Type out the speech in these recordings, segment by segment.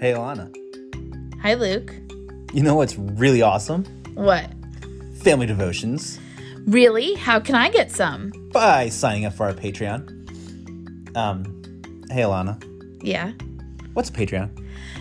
Hey, Alana. Hi, Luke. You know what's really awesome? What? Family devotions Really? How can I get some? by signing up for our Patreon. Um, hey, Alana. Yeah. What's a Patreon?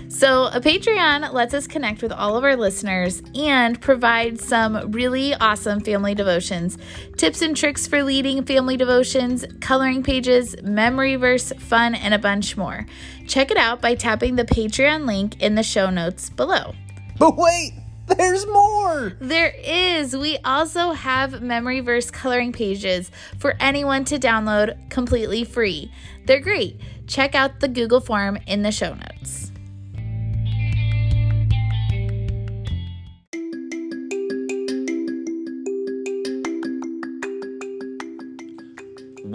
So, a Patreon lets us connect with all of our listeners and provide some really awesome family devotions, tips and tricks for leading family devotions, coloring pages, memory verse, fun, and a bunch more. Check it out by tapping the Patreon link in the show notes below. But wait, there's more! There is. We also have memory verse coloring pages for anyone to download completely free. They're great. Check out the Google form in the show notes.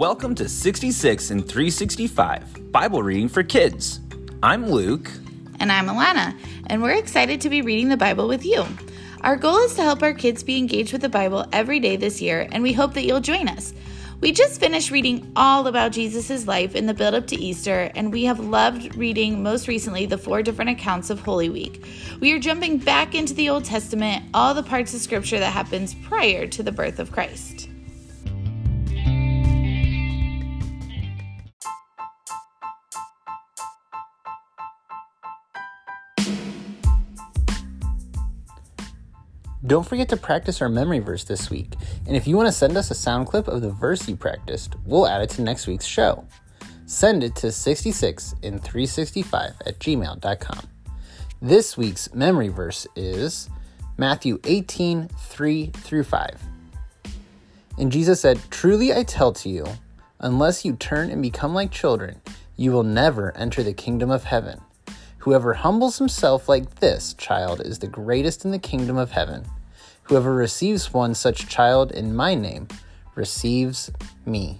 Welcome to 66 in 365 Bible reading for kids. I'm Luke. And I'm Alana, and we're excited to be reading the Bible with you. Our goal is to help our kids be engaged with the Bible every day this year, and we hope that you'll join us. We just finished reading all about Jesus' life in the build up to Easter, and we have loved reading most recently the four different accounts of Holy Week. We are jumping back into the Old Testament, all the parts of Scripture that happens prior to the birth of Christ. Don't forget to practice our memory verse this week. And if you want to send us a sound clip of the verse you practiced, we'll add it to next week's show. Send it to 66 in 365 at gmail.com. This week's memory verse is Matthew 18 3 through 5. And Jesus said, Truly I tell to you, unless you turn and become like children, you will never enter the kingdom of heaven. Whoever humbles himself like this child is the greatest in the kingdom of heaven. Whoever receives one such child in my name receives me.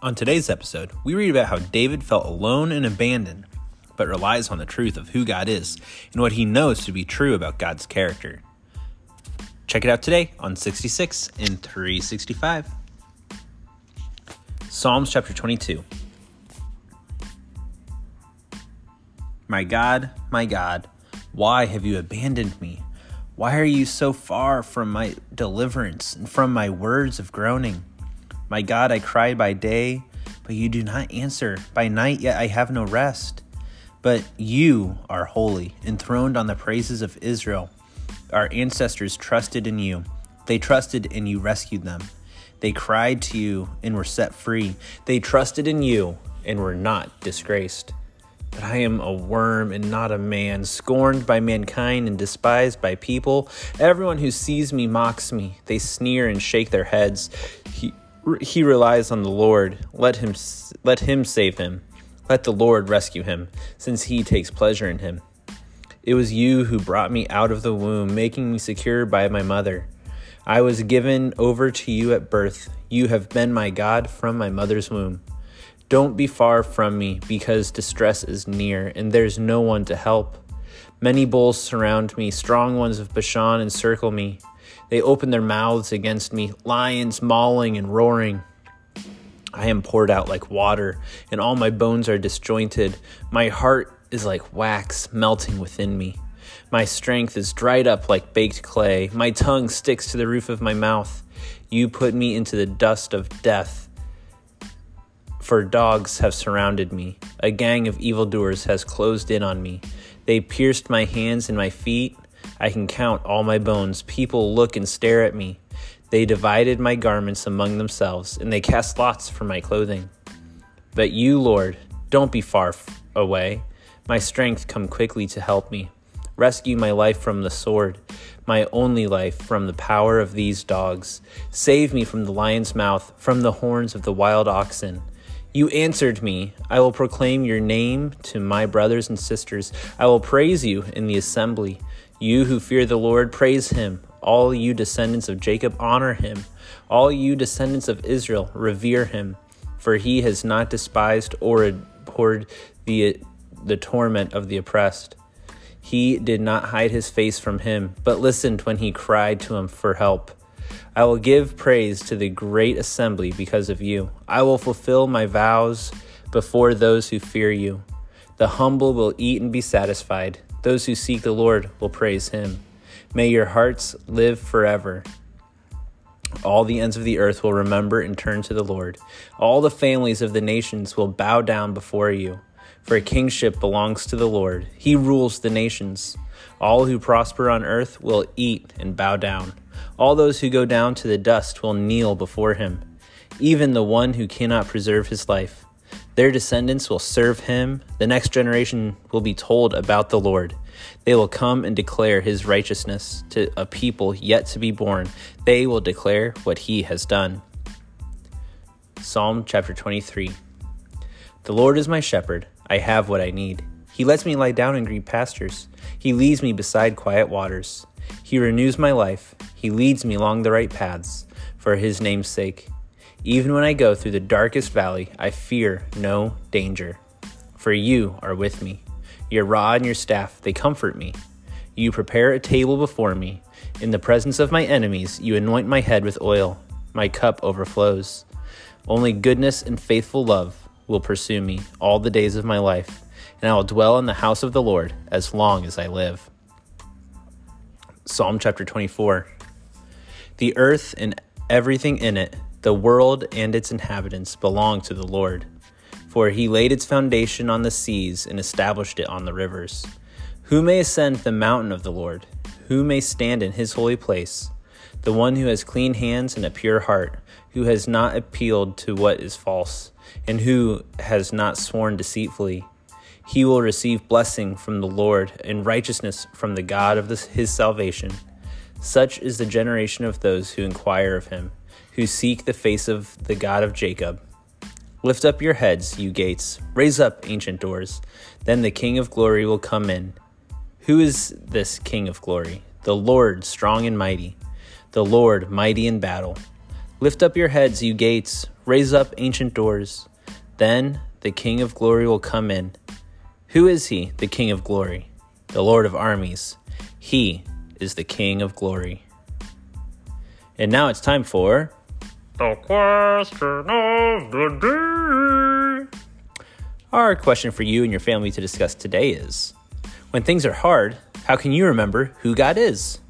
On today's episode, we read about how David felt alone and abandoned, but relies on the truth of who God is and what he knows to be true about God's character. Check it out today on 66 in 365. Psalms chapter 22. My God, my God, why have you abandoned me? Why are you so far from my deliverance and from my words of groaning? My God, I cry by day, but you do not answer. By night, yet I have no rest. But you are holy, enthroned on the praises of Israel. Our ancestors trusted in you. They trusted and you rescued them. They cried to you and were set free. They trusted in you and were not disgraced. But I am a worm and not a man, scorned by mankind and despised by people. Everyone who sees me mocks me. They sneer and shake their heads. He, he relies on the Lord. Let him, let him save him. Let the Lord rescue him, since he takes pleasure in him. It was you who brought me out of the womb, making me secure by my mother. I was given over to you at birth. You have been my God from my mother's womb. Don't be far from me, because distress is near, and there's no one to help. Many bulls surround me, strong ones of Bashan encircle me. They open their mouths against me, lions mauling and roaring. I am poured out like water, and all my bones are disjointed. My heart is like wax melting within me. My strength is dried up like baked clay. My tongue sticks to the roof of my mouth. You put me into the dust of death. For dogs have surrounded me. A gang of evildoers has closed in on me. They pierced my hands and my feet. I can count all my bones. People look and stare at me. They divided my garments among themselves, and they cast lots for my clothing. But you, Lord, don't be far away. My strength come quickly to help me. Rescue my life from the sword, my only life from the power of these dogs. Save me from the lion's mouth, from the horns of the wild oxen. You answered me. I will proclaim your name to my brothers and sisters. I will praise you in the assembly. You who fear the Lord, praise him. All you descendants of Jacob, honor him. All you descendants of Israel, revere him. For he has not despised or abhorred the, the torment of the oppressed. He did not hide his face from him, but listened when he cried to him for help. I will give praise to the great assembly because of you. I will fulfill my vows before those who fear you. The humble will eat and be satisfied. Those who seek the Lord will praise him. May your hearts live forever. All the ends of the earth will remember and turn to the Lord. All the families of the nations will bow down before you. For kingship belongs to the Lord. He rules the nations. All who prosper on earth will eat and bow down. All those who go down to the dust will kneel before him, even the one who cannot preserve his life. Their descendants will serve him. The next generation will be told about the Lord. They will come and declare his righteousness to a people yet to be born. They will declare what he has done. Psalm chapter 23 The Lord is my shepherd. I have what I need. He lets me lie down in green pastures. He leads me beside quiet waters. He renews my life. He leads me along the right paths for his name's sake. Even when I go through the darkest valley, I fear no danger, for you are with me. Your rod and your staff, they comfort me. You prepare a table before me. In the presence of my enemies, you anoint my head with oil. My cup overflows. Only goodness and faithful love will pursue me all the days of my life, and I will dwell in the house of the Lord as long as I live. Psalm chapter 24 The earth and everything in it, the world and its inhabitants, belong to the Lord. For he laid its foundation on the seas and established it on the rivers. Who may ascend the mountain of the Lord? Who may stand in his holy place? The one who has clean hands and a pure heart, who has not appealed to what is false, and who has not sworn deceitfully. He will receive blessing from the Lord and righteousness from the God of his salvation. Such is the generation of those who inquire of him, who seek the face of the God of Jacob. Lift up your heads, you gates, raise up, ancient doors. Then the King of glory will come in. Who is this King of glory? The Lord, strong and mighty, the Lord, mighty in battle. Lift up your heads, you gates, raise up, ancient doors. Then the King of glory will come in. Who is he, the King of glory? The Lord of armies. He is the King of glory. And now it's time for The question of the day. Our question for you and your family to discuss today is When things are hard, how can you remember who God is?